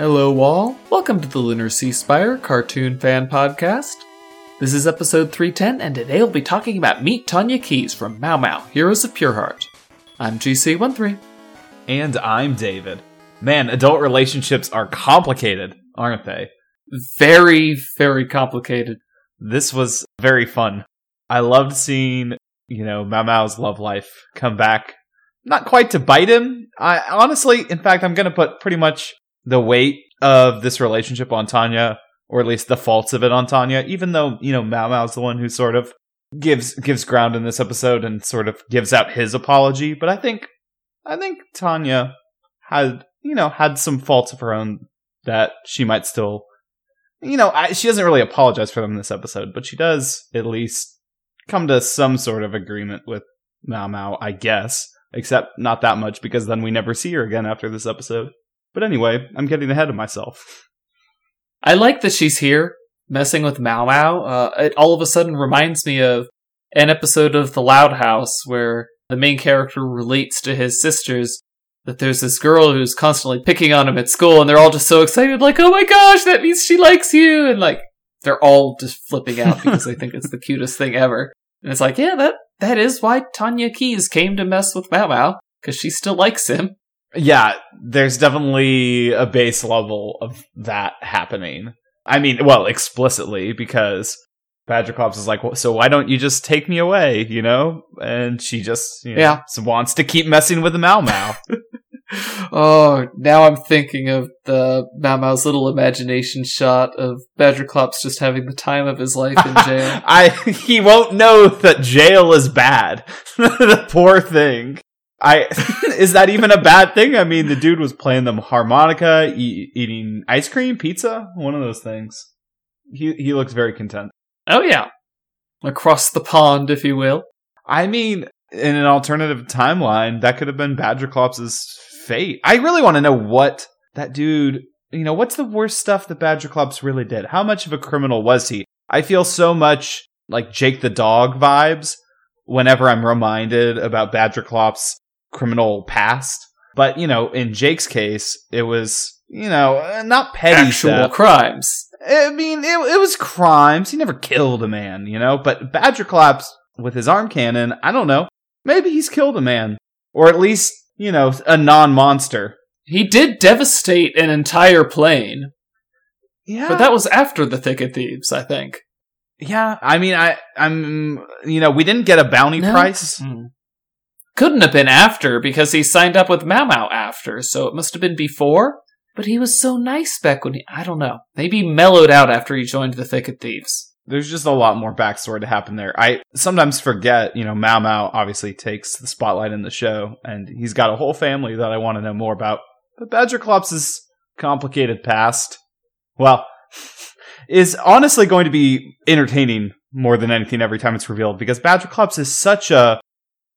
Hello, all. Welcome to the Lunar Sea Spire Cartoon Fan Podcast. This is episode 310, and today we'll be talking about Meet Tanya Keys from Mao Mao, Heroes of Pure Heart. I'm GC13. And I'm David. Man, adult relationships are complicated, aren't they? Very, very complicated. This was very fun. I loved seeing, you know, Mao Mao's love life come back. Not quite to bite him. I honestly, in fact, I'm gonna put pretty much the weight of this relationship on Tanya, or at least the faults of it on Tanya, even though, you know, Mao Mao's the one who sort of gives gives ground in this episode and sort of gives out his apology. But I think I think Tanya had you know had some faults of her own that she might still you know I, she doesn't really apologize for them in this episode, but she does at least come to some sort of agreement with Mao Mao, I guess. Except not that much because then we never see her again after this episode. But anyway, I'm getting ahead of myself. I like that she's here messing with Mao Mao. Uh, it all of a sudden reminds me of an episode of The Loud House where the main character relates to his sisters that there's this girl who's constantly picking on him at school and they're all just so excited like oh my gosh that means she likes you and like they're all just flipping out because they think it's the cutest thing ever and it's like yeah that that is why tanya keys came to mess with mao mao because she still likes him Yeah, there's definitely a base level of that happening. I mean, well, explicitly because Badgerclops is like, well, so why don't you just take me away, you know? And she just, you know, Yeah. wants to keep messing with the Mao Mao. oh now i'm thinking of the mao mao's little imagination shot of badgerclops just having the time of his life in jail I he won't know that jail is bad. the poor thing. I is that even a bad thing? I mean, the dude was playing them harmonica, e- eating ice cream, pizza, one of those things. He he looks very content. oh yeah across the pond if you will I mean, in an alternative timeline, that could have been Badgerclops' fate. I really want to know what that dude, you know, what's the worst stuff that Badgerclops really did? How much of a criminal was he? I feel so much like Jake the dog vibes whenever I'm reminded about Badgerclops' criminal past. But, you know, in Jake's case, it was, you know, not petty actual stuff. crimes I mean, it, it was crimes. He never killed a man, you know. But Badgerclops with his arm cannon, I don't know. Maybe he's killed a man, or at least you know a non-monster. he did devastate an entire plane Yeah, but that was after the thicket thieves i think yeah. I mean, I, I'm, you know, we didn't get a bounty No. price. Hmm. Couldn't have been after because he signed up with mao mao after so it must have been before but he was so nice back when he i don't know maybe mellowed out after he joined the thicket thieves There's just a lot more backstory to happen there. I sometimes forget, you know, Mao Mao obviously takes the spotlight in the show, and he's got a whole family that I want to know more about. But Badgerclops' complicated past, well, is honestly going to be entertaining more than anything every time it's revealed because Badgerclops is such a.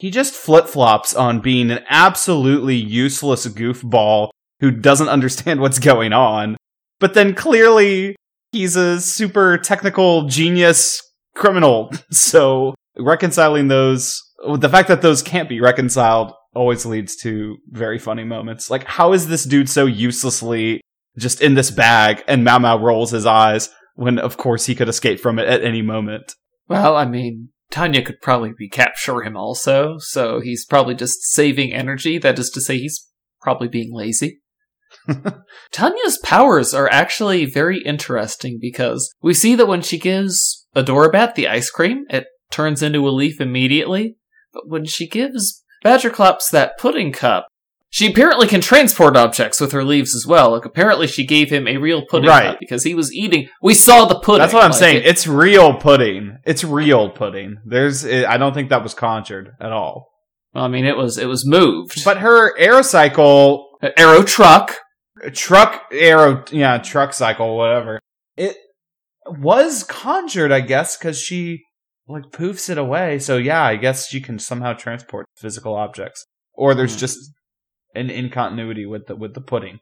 He just flip flops on being an absolutely useless goofball who doesn't understand what's going on, but then clearly he's a super technical genius criminal. So reconciling those, the fact that those can't be reconciled always leads to very funny moments. Like, how is this dude so uselessly just in this bag? And Mao Mao rolls his eyes when, of course, he could escape from it at any moment. Well, I mean, Tanya could probably recapture him also, so he's probably just saving energy. That is to say, he's probably being lazy. Tanya's powers are actually very interesting because we see that when she gives Adorabat the ice cream, it turns into a leaf immediately. But when she gives Badgerclops that pudding cup, she apparently can transport objects with her leaves as well. Like apparently she gave him a real pudding Right. because he was eating. We saw the pudding. That's what I'm Like, saying. it- It's real pudding. It's real pudding. There's, I don't think that was conjured at all. Well, I mean, it was it was moved. But her aerocycle Arrow truck. truck arrow yeah truck cycle whatever it was conjured i guess because she like poofs it away so yeah i guess she can somehow transport physical objects or there's Hmm. just an incontinuity with the with the pudding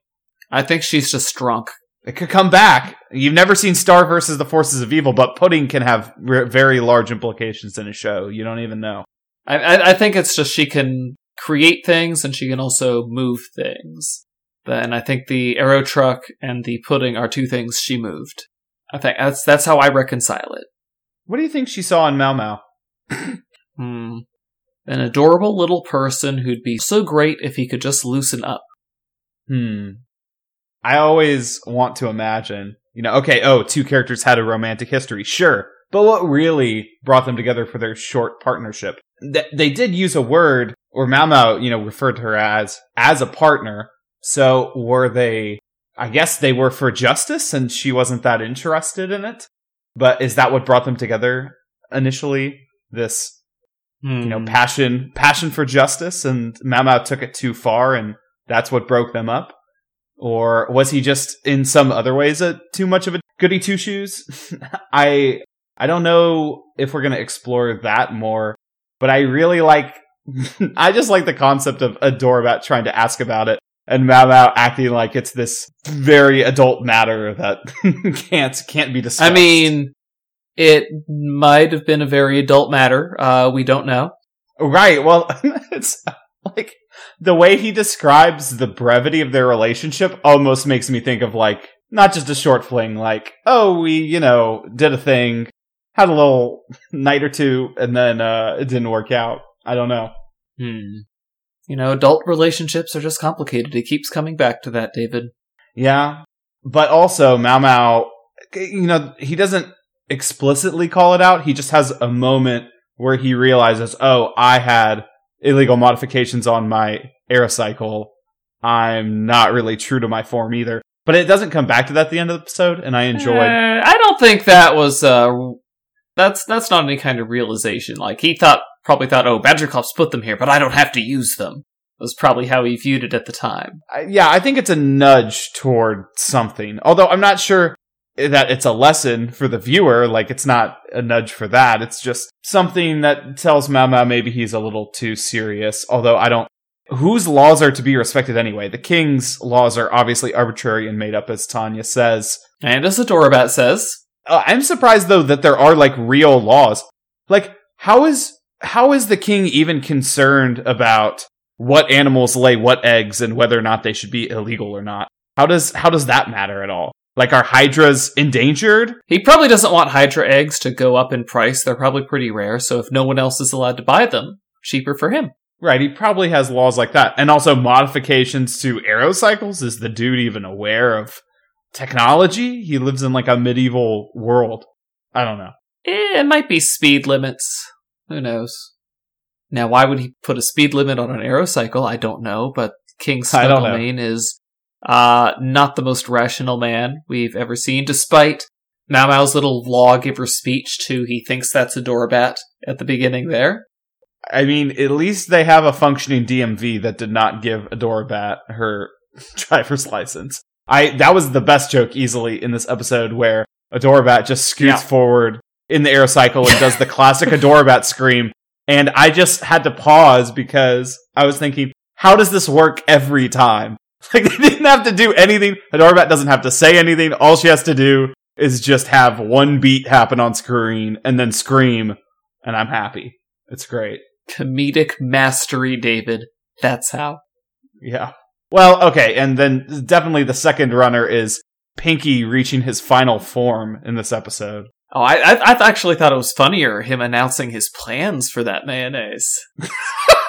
I think she's just drunk. it could come back you've never seen star versus the forces of evil but pudding can have re- very large implications in a show you don't even know I, I I think it's just she can create things and she can also move things. then I think the arrow truck and the pudding are two things she moved. I think that's that's how I reconcile it. What do you think she saw in Mao Mao? Hmm. An adorable little person who'd be so great if he could just loosen up. Hmm. I always want to imagine, you know, okay, oh, two characters had a romantic history, sure. But what really brought them together for their short partnership? Th- they did use a word, or Mau, you know, referred to her as, as a partner. So were they, I guess they were for justice and she wasn't that interested in it? But is that what brought them together initially? This you know, Hmm. passion, passion for justice, and Mao Mao took it too far, and that's what broke them up. Or was he just in some other ways a too much of a goody two shoes? I I don't know if we're gonna explore that more, but I really like. I just like the concept of Adorabat trying to ask about it, and Mao Mao acting like it's this very adult matter that can't can't be discussed. I mean, it might have been a very adult matter. Uh, we don't know. Right. Well, it's like the way he describes the brevity of their relationship almost makes me think of like not just a short fling, like, oh, we, you know, did a thing, had a little night or two, and then uh it didn't work out. I don't know. Hmm. You know, adult relationships are just complicated. It keeps coming back to that, David. Yeah. But also Mao Mao, you know, he doesn't explicitly call it out. He just has a moment where he realizes, oh, I had illegal modifications on my aerocycle. I'm not really true to my form either. But it doesn't come back to that at the end of the episode, and I enjoyed. Eh, I don't think that was. Uh, that's that's not any kind of realization. Like he thought, probably thought, oh, Badgerclops put them here, but I don't have to use them. Was probably how he viewed it at the time. I- yeah, I think it's a nudge toward something. Although I'm not sure that it's a lesson for the viewer. Like it's not a nudge for that. It's just something that tells Mao Mao maybe he's a little too serious. Although I don't. Whose laws are to be respected anyway? The king's laws are obviously arbitrary and made up, as Tanya says. And as Adorabat says, Uh, I'm surprised though that there are like real laws. Like how is how is the king even concerned about what animals lay what eggs and whether or not they should be illegal or not? How does how does that matter at all? Like are hydras endangered? he probably doesn't want Hydra eggs to go up in price. They're probably pretty rare, so if no one else is allowed to buy them, cheaper for him. Right, he probably has laws like that. And also modifications to aerocycles. Is the dude even aware of technology? He lives in like a medieval world. I don't know. Eh, it might be speed limits. Who knows? Now, why would he put a speed limit on an aerocycle? I don't know, but King I. Snugglemane is uh, not the most rational man we've ever seen, despite Mao Mao's little lawgiver speech to he thinks that's Adorabat at the beginning there. I mean, at least they have a functioning DMV that did not give Adorabat her driver's license. I that was the best joke easily in this episode where Adorabat just scoots Yeah. forward in the air cycle and does the classic Adorabat scream. And I just had to pause because I was thinking, how does this work every time? Like they didn't have to do anything. Adorabat doesn't have to say anything. All she has to do is just have one beat happen on screen and then scream, and I'm happy. It's great. Comedic mastery, David. That's how. Yeah. Well, okay, and then definitely the second runner is Pinky reaching his final form in this episode. Oh, I, I, I actually thought it was funnier him announcing his plans for that mayonnaise.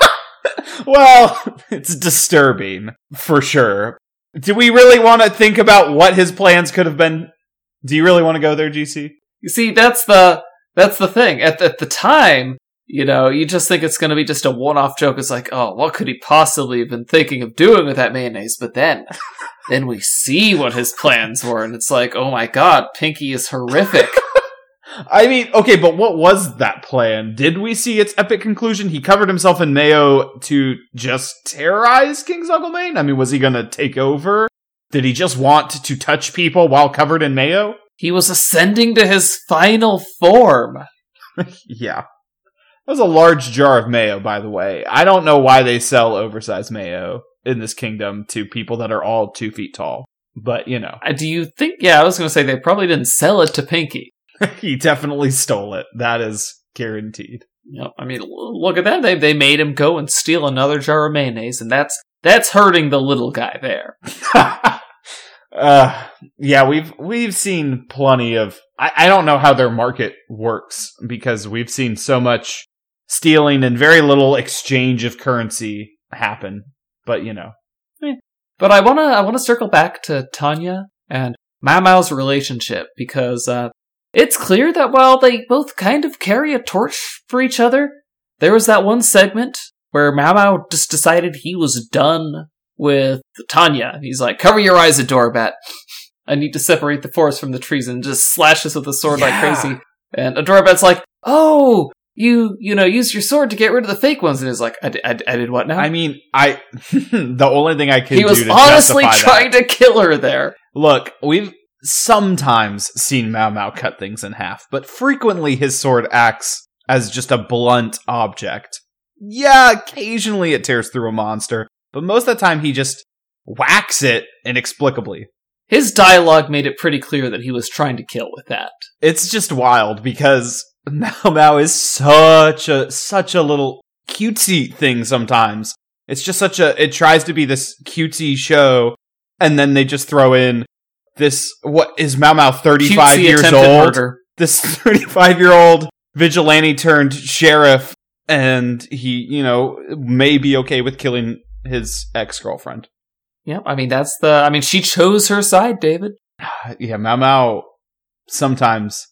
well, it's disturbing for sure. Do we really want to think about what his plans could have been? Do you really want to go there, GC? You see, that's the that's the thing. At the, at the time, you know, you just think it's going to be just a one-off joke. It's like, oh, what could he possibly have been thinking of doing with that mayonnaise? But then, then we see what his plans were, and it's like, oh my god, Pinky is horrific. I mean, okay, but what was that plan? Did we see its epic conclusion? He covered himself in mayo to just terrorize King Snugglemane? I mean, was he gonna take over? Did he just want to touch people while covered in mayo? he was ascending to his final form. Yeah. That was a large jar of mayo, by the way. I don't know why they sell oversized mayo in this kingdom to people that are all two feet tall. But, you know, Uh, Do you think? Yeah, I was going to say they probably didn't sell it to Pinky. he definitely stole it. That is guaranteed. Know, I mean, look at that. They they made him go and steal another jar of mayonnaise, and that's That's hurting the little guy there. uh, yeah, we've we've seen plenty of. I, I don't know how their market works because we've seen so much stealing and very little exchange of currency happen. But you know, But I wanna I wanna circle back to Tanya and Mao Mao's relationship because uh, it's clear that while they both kind of carry a torch for each other, there was that one segment where Mao Mao just decided he was done with Tanya. He's like, "Cover your eyes, Adorabat. I need to separate the forest from the trees," and just slashes with the sword like crazy. And Adorabat's like, "Oh." You, you know, use your sword to get rid of the fake ones, and he's like, I, I, I did what now? I mean, I the only thing I can do. he was honestly trying that, to kill her there. look. We've sometimes seen Mao Mao cut things in half, but frequently his sword acts as just a blunt object. Yeah, occasionally it tears through a monster, but most of the time he just whacks it inexplicably. His dialogue made it pretty clear that he was trying to kill with that. It's just wild because Mao Mao is such a such a little cutesy thing sometimes. It's just such a it tries to be this cutesy show and then they just throw in this what is Mao Mao 35 years old? murder. This 35 year old vigilante turned sheriff and he, you know, may be okay with killing his ex-girlfriend. Yeah, I mean that's the. I mean she chose her side, David. yeah, Mao Mao sometimes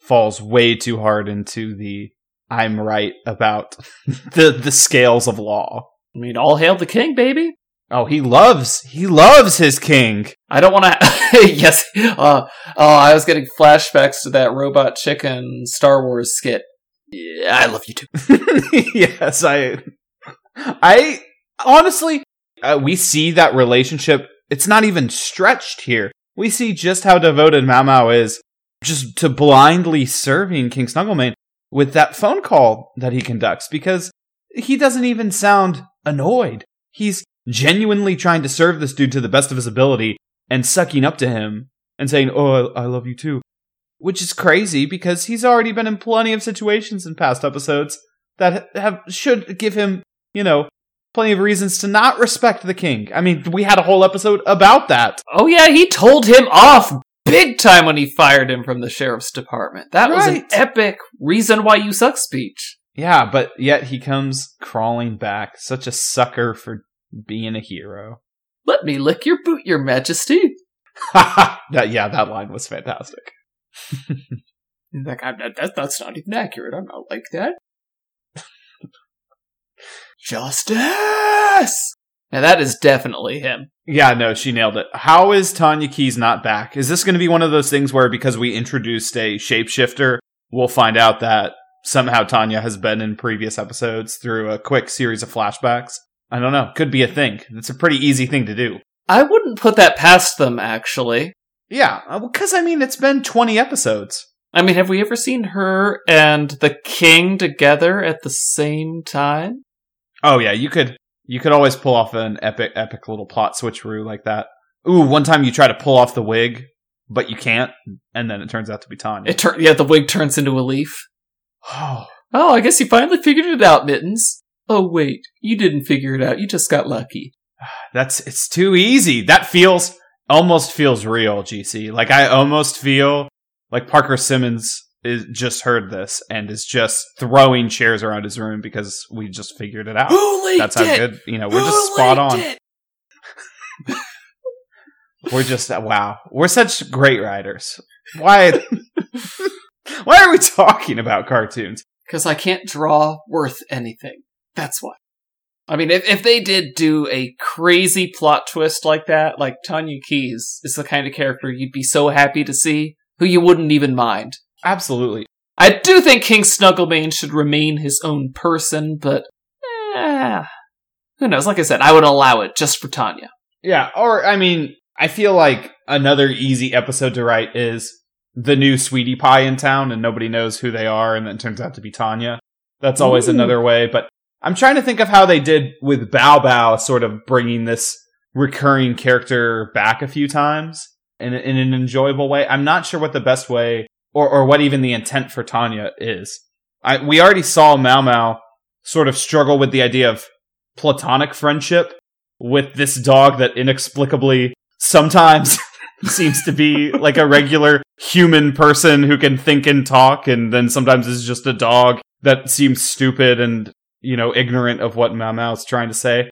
falls way too hard into the I'm right about the the scales of law. I mean, all hail the king, baby. Oh, he loves he loves his king. I don't want to. yes. Uh, oh, I was getting flashbacks to that robot chicken Star Wars skit. Yeah, I love you too. yes, I I honestly uh, we see that relationship it's not even stretched here. We see just how devoted Mao Mao is just to blindly serving King Snugglemane with that phone call that he conducts because he doesn't even sound annoyed. He's genuinely trying to serve this dude to the best of his ability and sucking up to him and saying, "Oh, I I love you too." Which is crazy because he's already been in plenty of situations in past episodes that have should give him, you know, plenty of reasons to not respect the king. I mean, we had a whole episode about that. Oh yeah, he told him off big time when he fired him from the sheriff's department. That was an epic reason why you suck speech. Yeah, but yet he comes crawling back, such a sucker for being a hero. Let me lick your boot, your majesty. that yeah, that line was fantastic. Like, I'm not, that, that's not even accurate. I'm not like that. Justice! Now that is definitely him. Yeah, no, she nailed it. How is Tanya Keys not back? Is this going to be one of those things where because we introduced a shapeshifter, we'll find out that somehow Tanya has been in previous episodes through a quick series of flashbacks? I don't know. Could be a thing. It's a pretty easy thing to do. I wouldn't put that past them, actually. Yeah, uh, because I mean, it's been 20 episodes. I mean, have we ever seen her and the king together at the same time? Oh yeah, you could you could always pull off an epic epic little plot switcheroo like that. Ooh, one time you try to pull off the wig, but you can't, and then it turns out to be Tanya. It tur- yeah, the wig turns into a leaf. Oh, Oh, I guess you finally figured it out, Mittens. Oh wait, you didn't figure it out. You just got lucky. that's it's too easy. That feels almost feels real, GC. Like I almost feel like Parker Simmons is just heard this and is just throwing chairs around his room because we just figured it out. That's how it? good, you know, we're Who just spot on. We're just uh, wow. We're such great writers. Why? why are we talking about cartoons? Because I can't draw worth anything. That's why. I mean, if, if they did do a crazy plot twist like that, like Tanya Keys is the kind of character you'd be so happy to see, who you wouldn't even mind. Absolutely. I do think King Snugglemane should remain his own person, but eh, who knows? Like I said, I would allow it just for Tanya. Yeah. Or I mean, I feel like another easy episode to write is the new sweetie pie in town, and nobody knows who they are, and then turns out to be Tanya. That's always Ooh. another way. But I'm trying to think of how they did with Bao Bao, sort of bringing this recurring character back a few times in, in an enjoyable way. I'm not sure what the best way or, or what even the intent for Tanya is. I, we already saw Mao Mao sort of struggle with the idea of platonic friendship with this dog that inexplicably sometimes seems to be like a regular human person who can think and talk, and then sometimes is just a dog that seems stupid and, you know, ignorant of what Mao Mao's trying to say.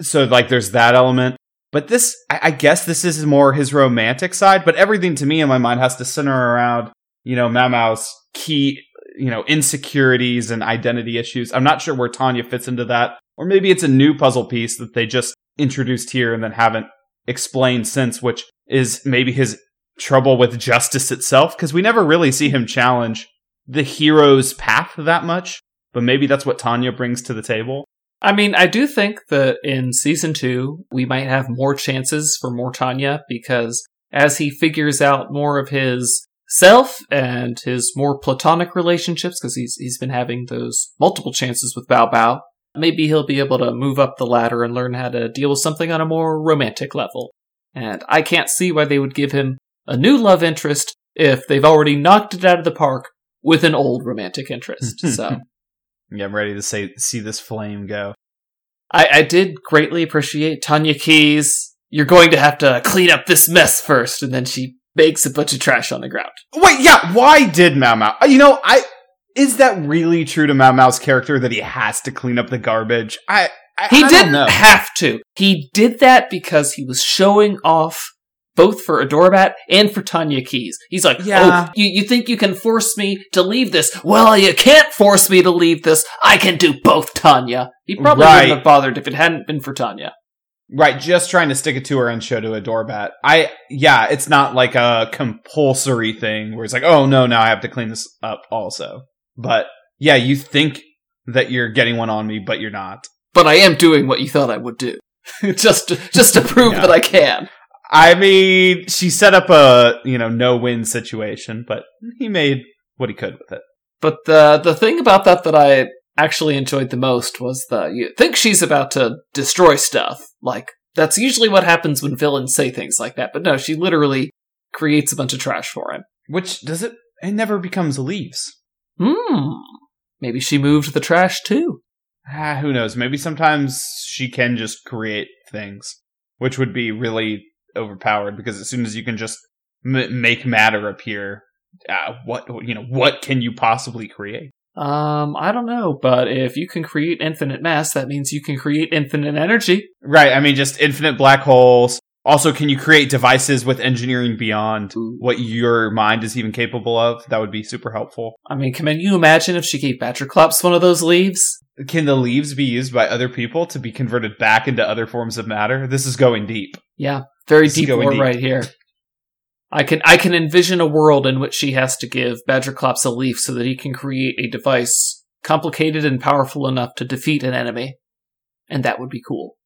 So, like, there's that element. But this, I, I guess this is more his romantic side, but everything to me in my mind has to center around, you know, Mao Mao's key, you know, insecurities and identity issues. I'm not sure where Tanya fits into that. Or maybe it's a new puzzle piece that they just introduced here and then haven't explained since, which is maybe his trouble with justice itself, because we never really see him challenge the hero's path that much. But maybe that's what Tanya brings to the table. I mean, I do think that in season two, we might have more chances for more Tanya because as he figures out more of his self and his more platonic relationships, because he's, he's been having those multiple chances with Bao Bao, maybe he'll be able to move up the ladder and learn how to deal with something on a more romantic level. And I can't see why they would give him a new love interest if they've already knocked it out of the park with an old romantic interest. so Yeah, I'm ready to say see this flame go. I, I did greatly appreciate Tanya Keys. You're going to have to clean up this mess first, and then she makes a bunch of trash on the ground. Wait, yeah, why did Mao Mao? Uh, you know, I is that really true to Mao Mao's character that he has to clean up the garbage? I, I He I didn't have to. He did that because he was showing off both for Adorabat and for Tanya Keys. He's like, oh, Yeah. oh, you, you think you can force me to leave this? Well, you can't force me to leave this. I can do both, Tanya. He probably Right. wouldn't have bothered if it hadn't been for Tanya. Right, just trying to stick it to her and show to Adorabat. I yeah, it's not like a compulsory thing where it's like, oh no, now I have to clean this up also. But yeah, you think that you're getting one on me, but you're not. But I am doing what you thought I would do. just to, just to prove Yeah. that I can. I mean, she set up a you know no win situation, but he made what he could with it. But the the thing about that that I actually enjoyed the most was the you think she's about to destroy stuff. Like that's usually what happens when villains say things like that. But no, she literally creates a bunch of trash for him. Which does it? It never becomes leaves. Hmm. Maybe she moved the trash too. Ah, who knows? Maybe sometimes she can just create things, which would be really overpowered because as soon as you can just m- make matter appear, uh, what you know, what can you possibly create? Um, I don't know, but if you can create infinite mass, that means you can create infinite energy. Right. I mean, just infinite black holes. Also, can you create devices with engineering beyond what your mind is even capable of? That would be super helpful. I mean, can you imagine if she gave Badgerclops one of those leaves? Can the leaves be used by other people to be converted back into other forms of matter? This is going deep. Yeah, very deep lore deep. right here. I can I can envision a world in which she has to give Badgerclops a leaf so that he can create a device complicated and powerful enough to defeat an enemy, and that would be cool.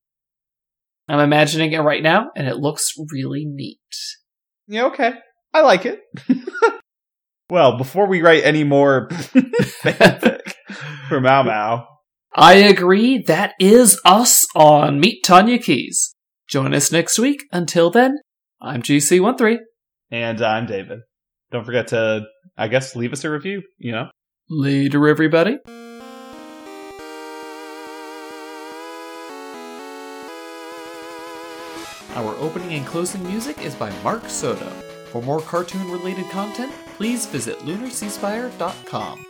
I'm imagining it right now, and it looks really neat. Yeah, okay. I like it. well, before we write any more fanfic for Mao Mao, I agree. That is us on Meet Tanya Keys. Join us next week. Until then, I'm GC13. and I'm David. Don't forget to, I guess, leave us a review, you know? Later, everybody. Our opening and closing music is by Mark Soto. For more cartoon related content, please visit lunarseaspire.com.